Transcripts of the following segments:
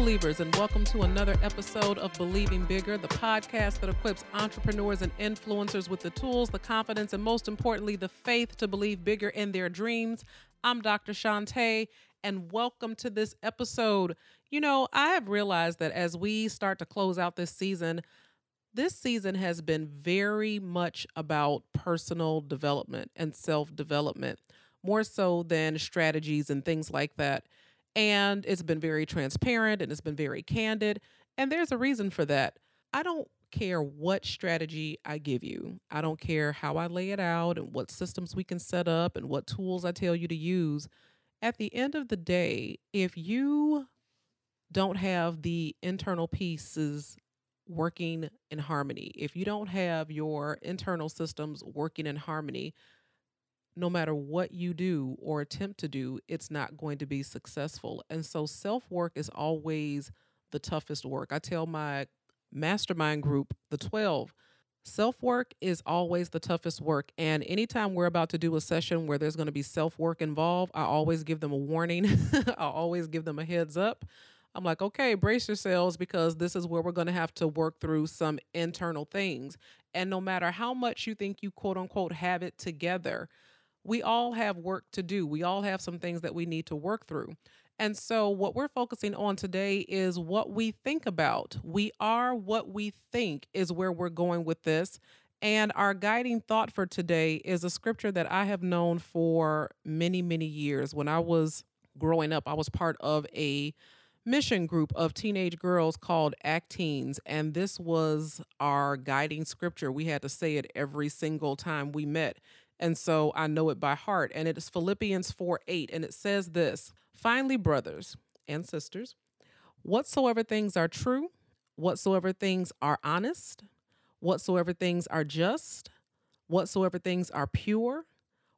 believers, and welcome to another episode of Believing Bigger, the podcast that equips entrepreneurs and influencers with the tools, the confidence, and most importantly, the faith to believe bigger in their dreams. I'm Dr. Shantae, and welcome to this episode. You know, I have realized that as we start to close out this season, this season has been very much about personal development and self development, more so than strategies and things like that. And it's been very transparent and it's been very candid. And there's a reason for that. I don't care what strategy I give you, I don't care how I lay it out and what systems we can set up and what tools I tell you to use. At the end of the day, if you don't have the internal pieces working in harmony, if you don't have your internal systems working in harmony, no matter what you do or attempt to do, it's not going to be successful. And so self work is always the toughest work. I tell my mastermind group, the 12, self work is always the toughest work. And anytime we're about to do a session where there's going to be self work involved, I always give them a warning, I always give them a heads up. I'm like, okay, brace yourselves because this is where we're going to have to work through some internal things. And no matter how much you think you quote unquote have it together, we all have work to do. We all have some things that we need to work through. And so, what we're focusing on today is what we think about. We are what we think, is where we're going with this. And our guiding thought for today is a scripture that I have known for many, many years. When I was growing up, I was part of a mission group of teenage girls called Acteens, and this was our guiding scripture. We had to say it every single time we met. And so I know it by heart. And it is Philippians 4 8. And it says this Finally, brothers and sisters, whatsoever things are true, whatsoever things are honest, whatsoever things are just, whatsoever things are pure,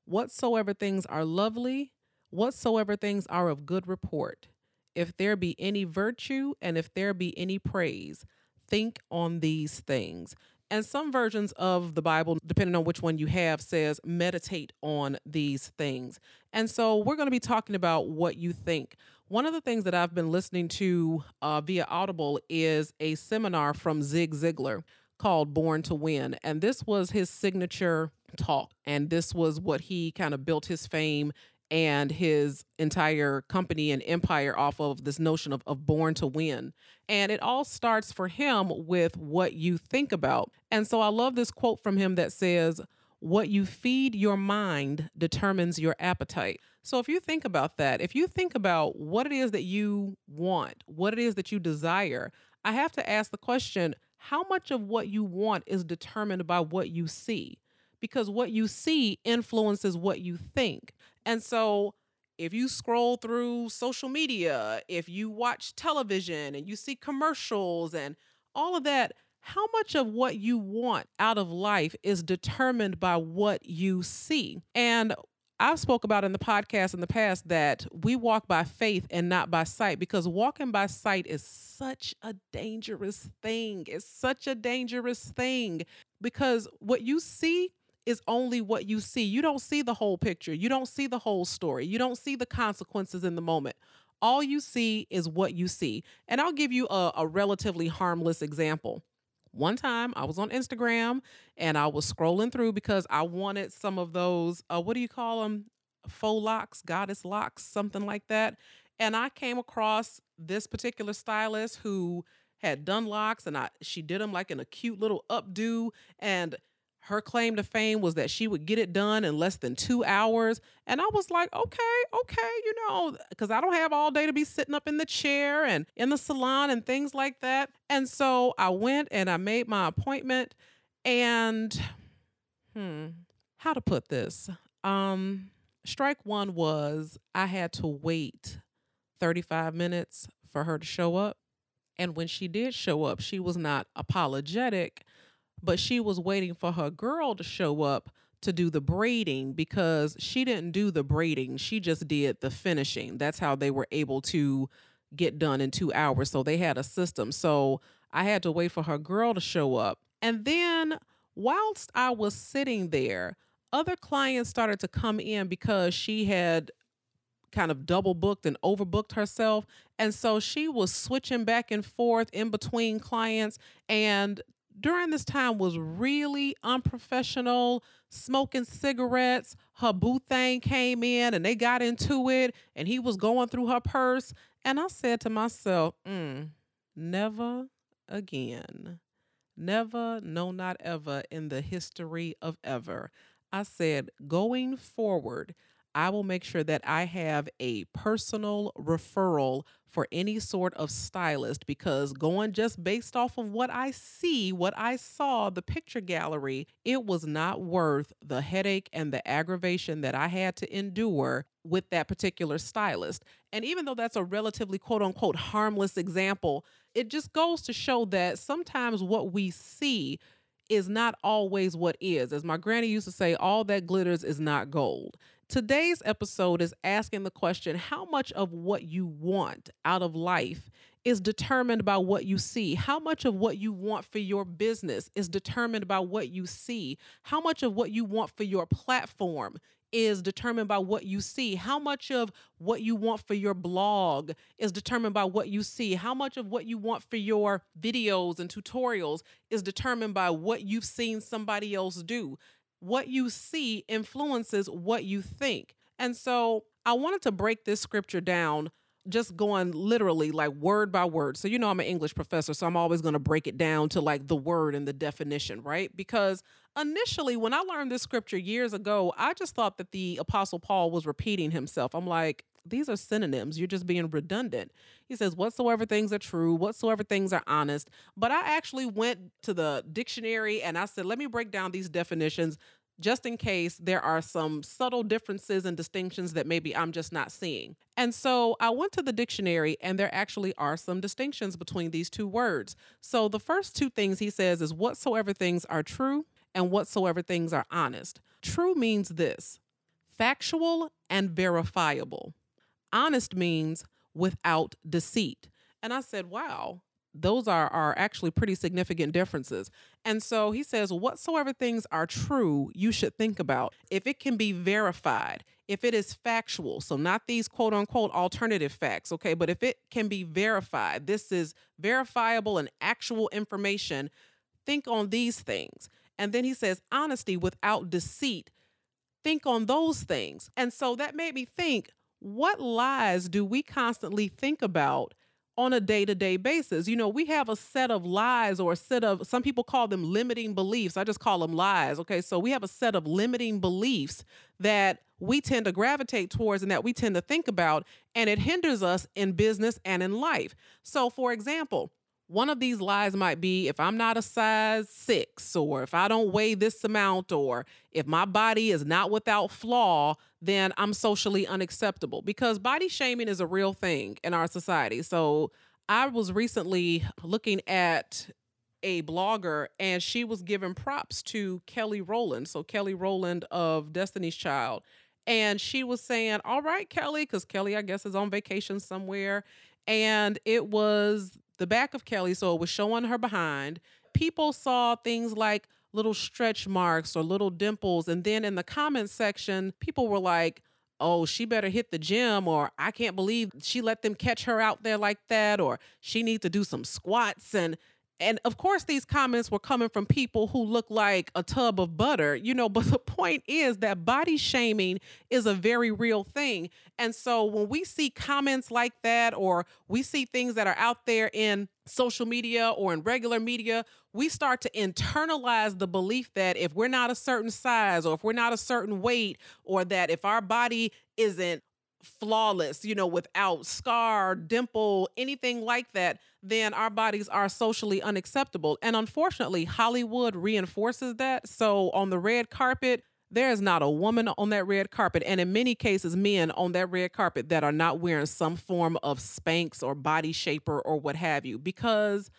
whatsoever things are lovely, whatsoever things are of good report, if there be any virtue and if there be any praise, think on these things. And some versions of the Bible, depending on which one you have, says meditate on these things. And so we're going to be talking about what you think. One of the things that I've been listening to uh, via Audible is a seminar from Zig Ziglar called Born to Win. And this was his signature talk. And this was what he kind of built his fame and his entire company and empire off of this notion of, of born to win. And it all starts for him with what you think about. And so I love this quote from him that says, What you feed your mind determines your appetite. So if you think about that, if you think about what it is that you want, what it is that you desire, I have to ask the question how much of what you want is determined by what you see? Because what you see influences what you think. And so if you scroll through social media, if you watch television and you see commercials and all of that, how much of what you want out of life is determined by what you see? And I've spoke about in the podcast in the past that we walk by faith and not by sight because walking by sight is such a dangerous thing. It's such a dangerous thing because what you see is only what you see. You don't see the whole picture. You don't see the whole story. You don't see the consequences in the moment. All you see is what you see. And I'll give you a, a relatively harmless example. One time I was on Instagram and I was scrolling through because I wanted some of those, uh, what do you call them? Faux locks, goddess locks, something like that. And I came across this particular stylist who had done locks and I she did them like in a cute little updo and her claim to fame was that she would get it done in less than two hours. And I was like, okay, okay, you know, because I don't have all day to be sitting up in the chair and in the salon and things like that. And so I went and I made my appointment. And, hmm, how to put this? Um, strike one was I had to wait 35 minutes for her to show up. And when she did show up, she was not apologetic but she was waiting for her girl to show up to do the braiding because she didn't do the braiding. She just did the finishing. That's how they were able to get done in two hours. So they had a system. So I had to wait for her girl to show up. And then whilst I was sitting there, other clients started to come in because she had kind of double booked and overbooked herself. And so she was switching back and forth in between clients and during this time was really unprofessional, smoking cigarettes. Her boo thing came in and they got into it and he was going through her purse. And I said to myself, mm, never again. Never, no, not ever in the history of ever. I said, going forward, I will make sure that I have a personal referral for any sort of stylist because going just based off of what I see, what I saw, the picture gallery, it was not worth the headache and the aggravation that I had to endure with that particular stylist. And even though that's a relatively quote unquote harmless example, it just goes to show that sometimes what we see is not always what is. As my granny used to say, all that glitters is not gold. Today's episode is asking the question how much of what you want out of life is determined by what you see? How much of what you want for your business is determined by what you see? How much of what you want for your platform is determined by what you see. How much of what you want for your blog is determined by what you see. How much of what you want for your videos and tutorials is determined by what you've seen somebody else do what you see influences what you think. And so I wanted to break this scripture down just going literally like word by word. So, you know, I'm an English professor, so I'm always going to break it down to like the word and the definition, right? Because initially, when I learned this scripture years ago, I just thought that the Apostle Paul was repeating himself. I'm like, these are synonyms. You're just being redundant. He says, whatsoever things are true, whatsoever things are honest. But I actually went to the dictionary and I said, let me break down these definitions just in case there are some subtle differences and distinctions that maybe I'm just not seeing. And so I went to the dictionary, and there actually are some distinctions between these two words. So the first two things he says is whatsoever things are true and whatsoever things are honest. True means this factual and verifiable. Honest means without deceit. And I said, wow, those are are actually pretty significant differences. And so he says whatsoever things are true, you should think about. If it can be verified, if it is factual, so not these quote unquote alternative facts, okay, but if it can be verified, this is verifiable and actual information, think on these things. And then he says honesty without deceit. Think on those things. And so that made me think what lies do we constantly think about on a day to day basis. You know, we have a set of lies or a set of, some people call them limiting beliefs. I just call them lies. Okay. So we have a set of limiting beliefs that we tend to gravitate towards and that we tend to think about, and it hinders us in business and in life. So, for example, one of these lies might be if I'm not a size six, or if I don't weigh this amount, or if my body is not without flaw, then I'm socially unacceptable because body shaming is a real thing in our society. So I was recently looking at a blogger and she was giving props to Kelly Rowland. So Kelly Rowland of Destiny's Child. And she was saying, All right, Kelly, because Kelly, I guess, is on vacation somewhere. And it was the back of Kelly, so it was showing her behind. People saw things like little stretch marks or little dimples. And then in the comment section, people were like, oh, she better hit the gym, or I can't believe she let them catch her out there like that, or she needs to do some squats. And and of course these comments were coming from people who look like a tub of butter you know but the point is that body shaming is a very real thing. And so when we see comments like that or we see things that are out there in social media or in regular media we start to internalize the belief that if we're not a certain size or if we're not a certain weight or that if our body isn't flawless, you know, without scar, dimple, anything like that, then our bodies are socially unacceptable. And unfortunately, Hollywood reinforces that. So on the red carpet, there is not a woman on that red carpet, and in many cases, men on that red carpet that are not wearing some form of Spanx or body shaper or what have you, because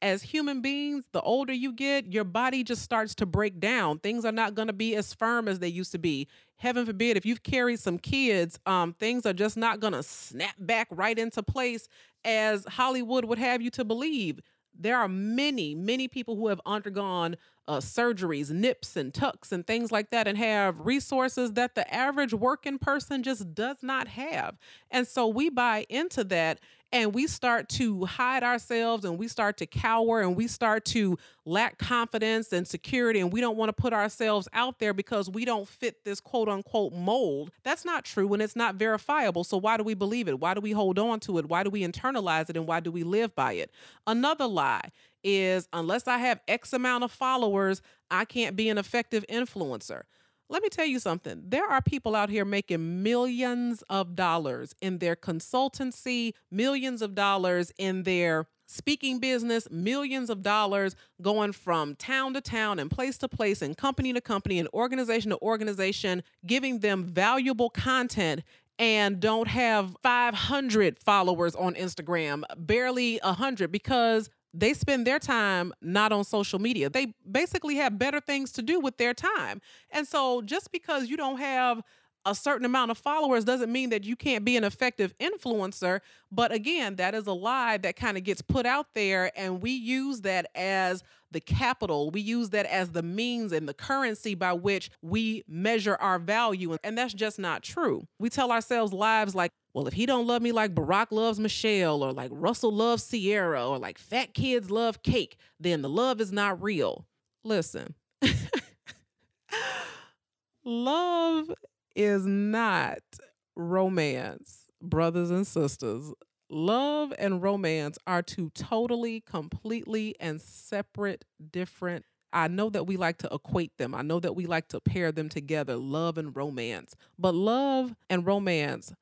as human beings, the older you get, your body just starts to break down. Things are not going to be as firm as they used to be. Heaven forbid, if you've carried some kids, um, things are just not going to snap back right into place as Hollywood would have you to believe. There are many, many people who have undergone uh, surgeries, nips and tucks and things like that, and have resources that the average working person just does not have. And so we buy into that and we start to hide ourselves and we start to cower and we start to lack confidence and security and we don't want to put ourselves out there because we don't fit this quote unquote mold. That's not true and it's not verifiable. So why do we believe it? Why do we hold on to it? Why do we internalize it and why do we live by it? Another lie is unless I have X amount of followers, I can't be an effective influencer. Let me tell you something. There are people out here making millions of dollars in their consultancy, millions of dollars in their speaking business, millions of dollars going from town to town and place to place and company to company and organization to organization, giving them valuable content and don't have 500 followers on Instagram, barely 100 because they spend their time not on social media. They basically have better things to do with their time. And so just because you don't have a certain amount of followers doesn't mean that you can't be an effective influencer. But again, that is a lie that kind of gets put out there, and we use that as the capital. We use that as the means and the currency by which we measure our value. And that's just not true. We tell ourselves lives like, well, if he don't love me like Barack loves Michelle, or like Russell loves Ciara or like fat kids love cake, then the love is not real. Listen, love is not romance, brothers and sisters. Love and romance are two totally, completely, and separate, different. I know that we like to equate them. I know that we like to pair them together, love and romance. But love and romance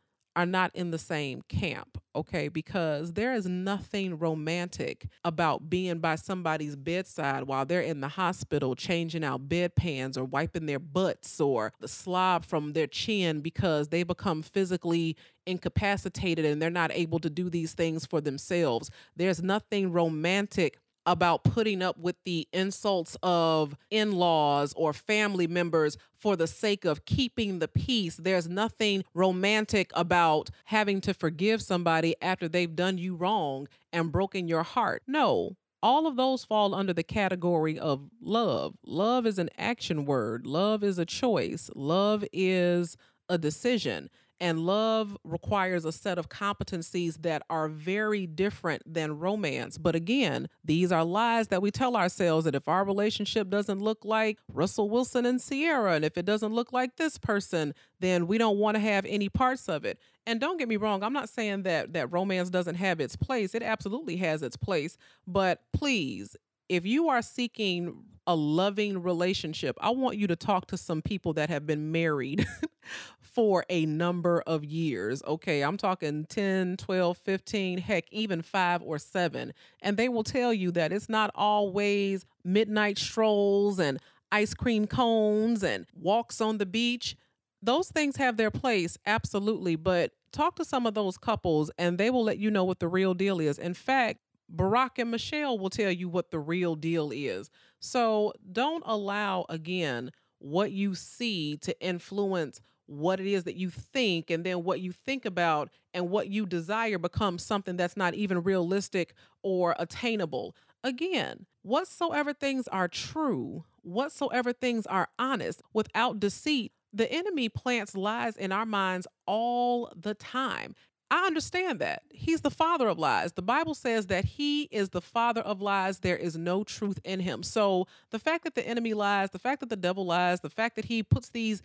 are not in the same camp, okay? Because there is nothing romantic about being by somebody's bedside while they're in the hospital changing out bedpans or wiping their butts or the slob from their chin because they become physically incapacitated and they're not able to do these things for themselves. There's nothing romantic about putting up with the insults of in laws or family members for the sake of keeping the peace. There's nothing romantic about having to forgive somebody after they've done you wrong and broken your heart. No. All of those fall under the category of love. Love is an action word. Love is a choice. Love is a decision. And love requires a set of competencies that are very different than romance. But again, these are lies that we tell ourselves that if our relationship doesn't look like Russell Wilson and Ciara, and if it doesn't look like this person, then we don't want to have any parts of it. And don't get me wrong, I'm not saying that that romance doesn't have its place. It absolutely has its place. But please, if you are seeking a loving relationship, I want you to talk to some people that have been married for a number of years. Okay, I'm talking 10, 12, 15, heck, even five or seven. And they will tell you that it's not always midnight strolls and ice cream cones and walks on the beach. Those things have their place, absolutely. But talk to some of those couples and they will let you know what the real deal is. In fact, Barack and Michelle will tell you what the real deal is. So don't allow, again, what you see to influence what it is that you think and then what you think about and what you desire becomes something that's not even realistic or attainable. Again, whatsoever things are true, whatsoever things are honest, without deceit, the enemy plants lies in our minds all the time. I understand that. He's the father of lies. The Bible says that he is the father of lies. There is no truth in him. So the fact that the enemy lies, the fact that the devil lies, the fact that he puts these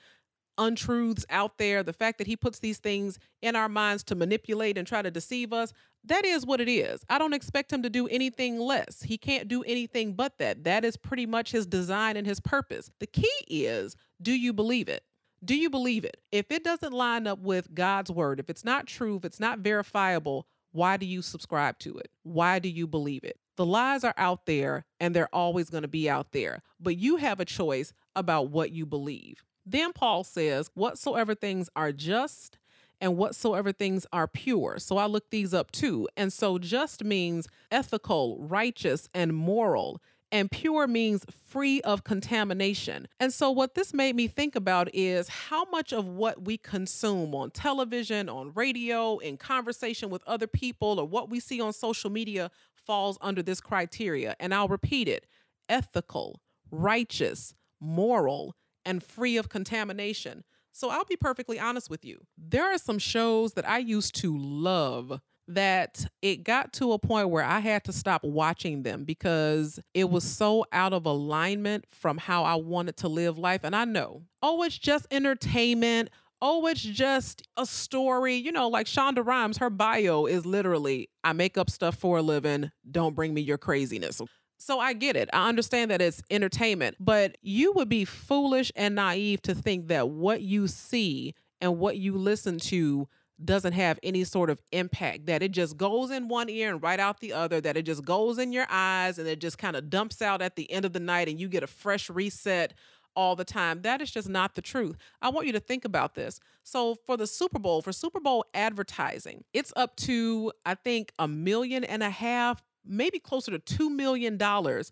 untruths out there, the fact that he puts these things in our minds to manipulate and try to deceive us, that is what it is. I don't expect him to do anything less. He can't do anything but that. That is pretty much his design and his purpose. The key is do you believe it? Do you believe it? If it doesn't line up with God's word, if it's not true, if it's not verifiable, why do you subscribe to it? Why do you believe it? The lies are out there and they're always going to be out there, but you have a choice about what you believe. Then Paul says, Whatsoever things are just and whatsoever things are pure. So I looked these up too. And so just means ethical, righteous, and moral. And pure means free of contamination. And so, what this made me think about is how much of what we consume on television, on radio, in conversation with other people, or what we see on social media falls under this criteria. And I'll repeat it ethical, righteous, moral, and free of contamination. So I'll be perfectly honest with you. There are some shows that I used to love that it got to a point where I had to stop watching them because it was so out of alignment from how I wanted to live life. And I know, oh, it's just entertainment. Oh, it's just a story. You know, like Shonda Rhimes, her bio is literally, I make up stuff for a living. Don't bring me your craziness. So I get it. I understand that it's entertainment, but you would be foolish and naive to think that what you see and what you listen to doesn't have any sort of impact, that it just goes in one ear and right out the other, that it just goes in your eyes and it just kind of dumps out at the end of the night and you get a fresh reset all the time. That is just not the truth. I want you to think about this. So, for the Super Bowl, for Super Bowl advertising, it's up to, I think, a million and a half, maybe closer to $2 million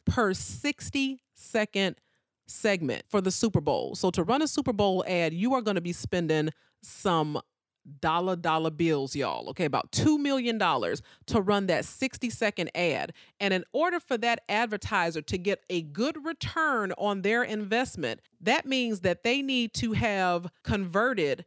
per 60 second segment for the Super Bowl. So, to run a Super Bowl ad, you are going to be spending some dollar dollar bills y'all okay? About 2 million dollars to run that 60 second ad. And in order for that advertiser to get a good return on their investment that means that they need to have converted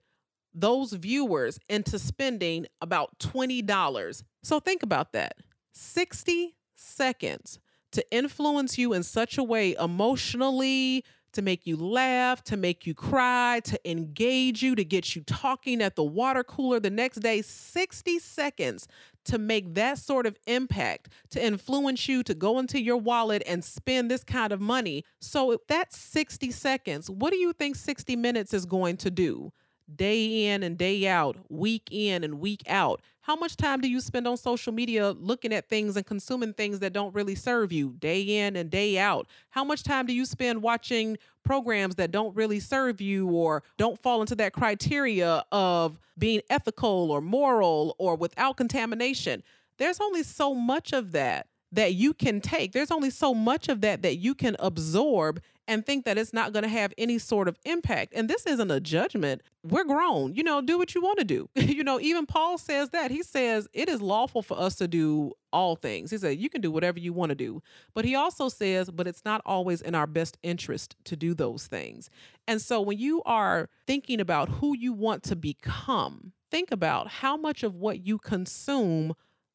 those viewers into spending about $20 so think about that 60 seconds to influence you in such a way emotionally to make you laugh, to make you cry, to engage you, to get you talking at the water cooler the next day. 60 seconds to make that sort of impact, to influence you to go into your wallet and spend this kind of money. So, if that's 60 seconds, what do you think 60 minutes is going to do? Day in and day out, week in and week out. How much time do you spend on social media looking at things and consuming things that don't really serve you day in and day out? How much time do you spend watching programs that don't really serve you or don't fall into that criteria of being ethical or moral or without contamination? There's only so much of that that you can take. There's only so much of that that you can absorb and think that it's not going to have any sort of impact. And this isn't a judgment. We're grown. You know, do what you want to do. you know, even Paul says that. He says it is lawful for us to do all things. He said you can do whatever you want to do. But he also says, but it's not always in our best interest to do those things. And so when you are thinking about who you want to become, think about how much of what you consume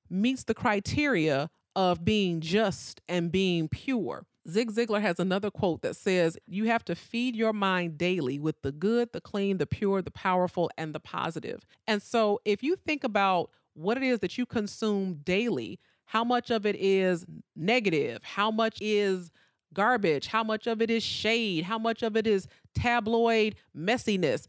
meets the criteria of being just and being pure. Zig Ziglar has another quote that says, You have to feed your mind daily with the good, the clean, the pure, the powerful, and the positive. And so, if you think about what it is that you consume daily, how much of it is negative, how much is garbage, how much of it is shade, how much of it is tabloid messiness,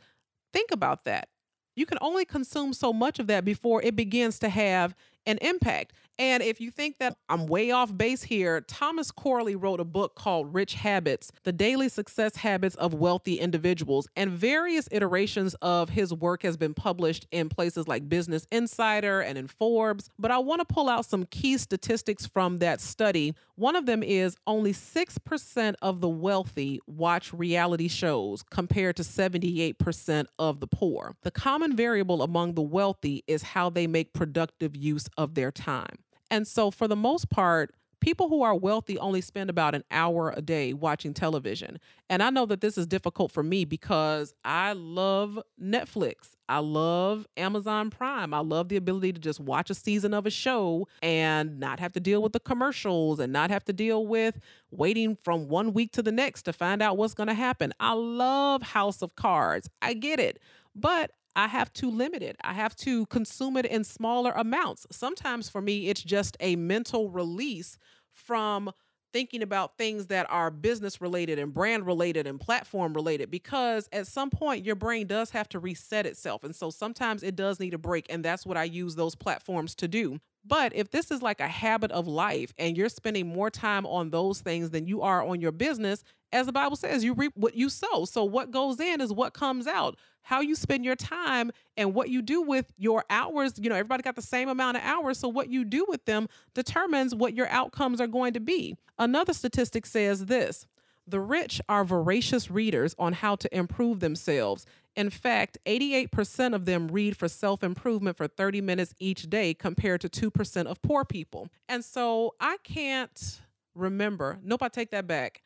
think about that. You can only consume so much of that before it begins to have an impact. And if you think that I'm way off base here, Thomas Corley wrote a book called Rich Habits The Daily Success Habits of Wealthy Individuals. And various iterations of his work has been published in places like Business Insider and in Forbes. But I want to pull out some key statistics from that study. One of them is only 6% of the wealthy watch reality shows compared to 78% of the poor. The common variable among the wealthy is how they make productive use of their time. And so, for the most part, people who are wealthy only spend about an hour a day watching television. And I know that this is difficult for me because I love Netflix. I love Amazon Prime. I love the ability to just watch a season of a show and not have to deal with the commercials and not have to deal with waiting from one week to the next to find out what's going to happen. I love House of Cards. I get it. But I have to limit it. I have to consume it in smaller amounts. Sometimes for me, it's just a mental release from thinking about things that are business related and brand related and platform related because at some point your brain does have to reset itself. And so sometimes it does need a break. And that's what I use those platforms to do. But if this is like a habit of life and you're spending more time on those things than you are on your business, as the Bible says, you reap what you sow. So what goes in is what comes out. How you spend your time and what you do with your hours, you know, everybody got the same amount of hours. So what you do with them determines what your outcomes are going to be. Another statistic says this the rich are voracious readers on how to improve themselves. In fact, 88% of them read for self improvement for 30 minutes each day compared to 2% of poor people. And so I can't remember, nope, I take that back.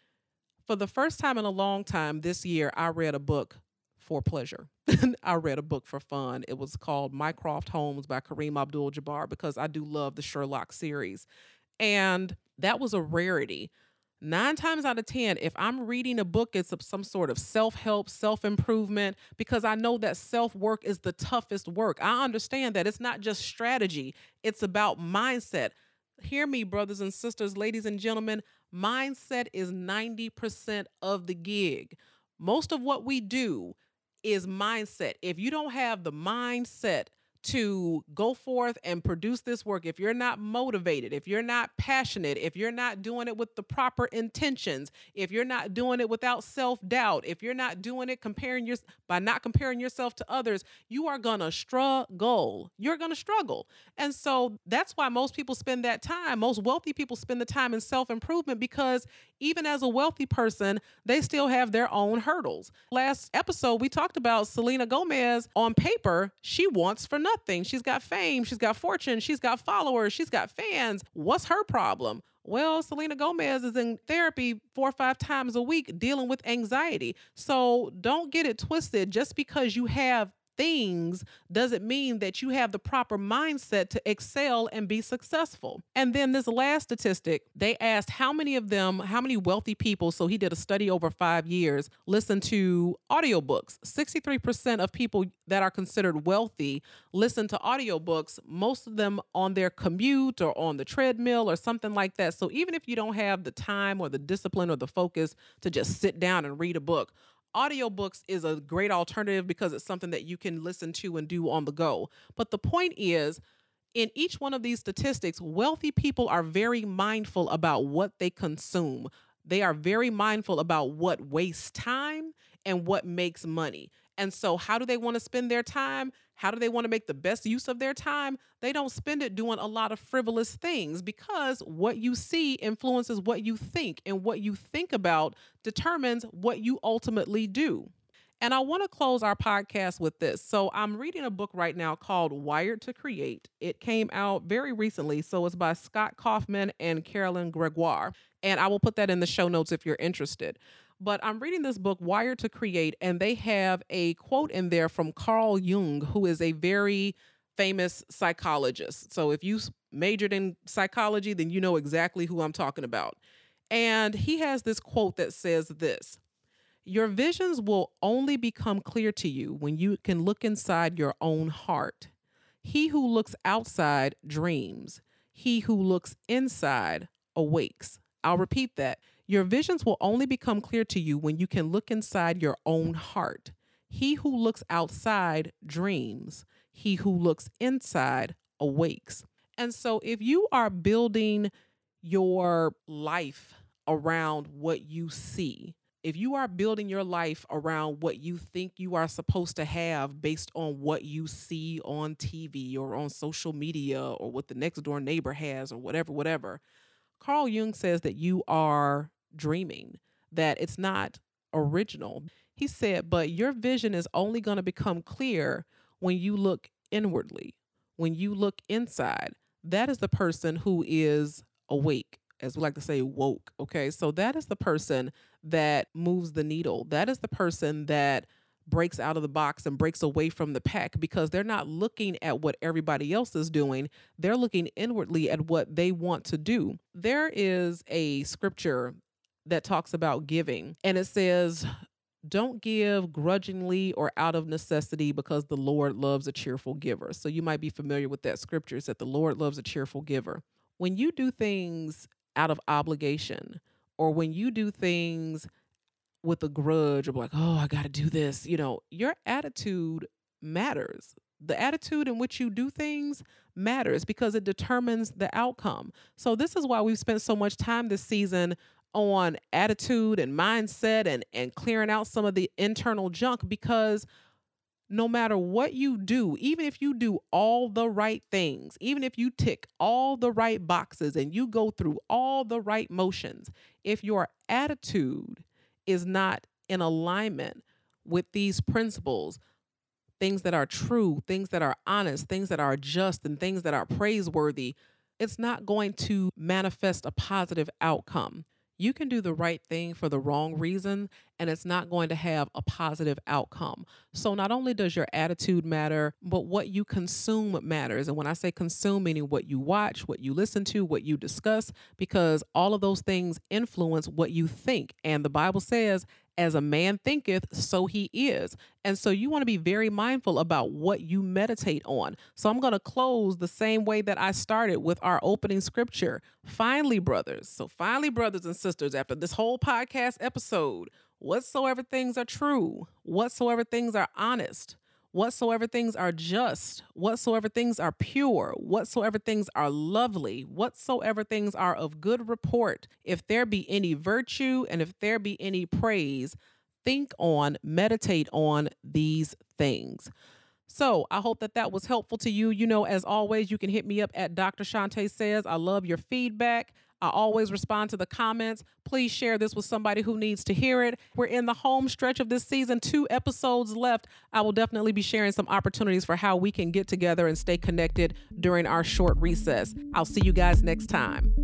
For the first time in a long time this year, I read a book for pleasure. I read a book for fun. It was called Mycroft Holmes by Kareem Abdul Jabbar because I do love the Sherlock series. And that was a rarity. Nine times out of 10, if I'm reading a book, it's some sort of self help, self improvement, because I know that self work is the toughest work. I understand that it's not just strategy, it's about mindset. Hear me, brothers and sisters, ladies and gentlemen. Mindset is 90% of the gig. Most of what we do is mindset. If you don't have the mindset to go forth and produce this work, if you're not motivated, if you're not passionate, if you're not doing it with the proper intentions, if you're not doing it without self-doubt, if you're not doing it comparing your by not comparing yourself to others, you are to struggle. You're to struggle. And so that's why most people spend that time, most wealthy people spend the time in self-improvement because even as a wealthy person, they still have their own hurdles. Last episode we talked about Selena Gomez on paper, she wants for nothing nothing. She's got fame, she's got fortune, she's got followers, she's got fans. What's her problem? Well, Selena Gomez is in therapy four or five times a week dealing with anxiety. So don't get it twisted. Just because you have things doesn't mean that you have the proper mindset to excel and be successful. And then this last statistic, they asked how many of them, how many wealthy people, so he did a study over five years, listen to audiobooks. 63% of people that are considered wealthy listen to audiobooks, most of them on their commute or on the treadmill or something like that. So even if you don't have the time or the discipline or the focus to just sit down and read a book, audiobooks is a great alternative because it's something that you can listen to and do on the go. But the point is, in each one of these statistics, wealthy people are very mindful about what they consume. They are very mindful about what wastes time and what makes money. And so, how do they want to spend their time? How do they want to make the best use of their time? They don't spend it doing a lot of frivolous things because what you see influences what you think, and what you think about determines what you ultimately do. And I want to close our podcast with this. So, I'm reading a book right now called Wired to Create. It came out very recently. So, it's by Scott Kaufman and Carolyn Gregoire. And I will put that in the show notes if you're interested. But I'm reading this book, Wired to Create, and they have a quote in there from Carl Jung, who is a very famous psychologist. So if you majored in psychology, then you know exactly who I'm talking about. And he has this quote that says this Your visions will only become clear to you when you can look inside your own heart. He who looks outside dreams, he who looks inside awakes. I'll repeat that. Your visions will only become clear to you when you can look inside your own heart. He who looks outside dreams, he who looks inside awakes. And so, if you are building your life around what you see, if you are building your life around what you think you are supposed to have based on what you see on TV or on social media or what the next door neighbor has or whatever, whatever, Carl Jung says that you are dreaming, that it's not original. He said, but your vision is only going to become clear when you look inwardly, when you look inside. That is the person who is awake, as we like to say, woke. Okay. So that is the person that moves the needle. That is the person that breaks out of the box and breaks away from the pack because they're not looking at what everybody else is doing. They're looking inwardly at what they want to do. There is a scripture that talks about giving, and it says, don't give grudgingly or out of necessity because the Lord loves a cheerful giver. So you might be familiar with that scripture is that the Lord loves a cheerful giver. When you do things out of obligation or when you do things with a grudge or like, oh, I got to do this, you know, your attitude matters. The attitude in which you do things matters because it determines the outcome. So, this is why we've spent so much time this season on attitude and mindset and and clearing out some of the internal junk because no matter what you do, even if you do all the right things, even if you tick all the right boxes and you go through all the right motions, if your attitude is not in alignment with these principles, things that are true, things that are honest, things that are just, and things that are praiseworthy, it's not going to manifest a positive outcome you can do the right thing for the wrong reason and it's not going to have a positive outcome. So, not only does your attitude matter, but what you consume matters. And when I say consume, meaning what you watch, what you listen to, what you discuss, because all of those things influence what you think. And the Bible says, as a man thinketh, so he is. And so you want to be very mindful about what you meditate on. So I'm going to close the same way that I started with our opening scripture. Finally, brothers. So, finally, brothers and sisters, after this whole podcast episode, whatsoever things are true, whatsoever things are honest, whatsoever things are just, whatsoever things are pure, whatsoever things are lovely, whatsoever things are of good report, if there be any virtue and if there be any praise, think on, meditate on these things. So I hope that that was helpful to you. You know, as always, you can hit me up at Dr. Shante Says. I love your feedback. I always respond to the comments. Please share this with somebody who needs to hear it. We're in the home stretch of this season, two episodes left. I will definitely be sharing some opportunities for how we can get together and stay connected during our short recess. I'll see you guys next time.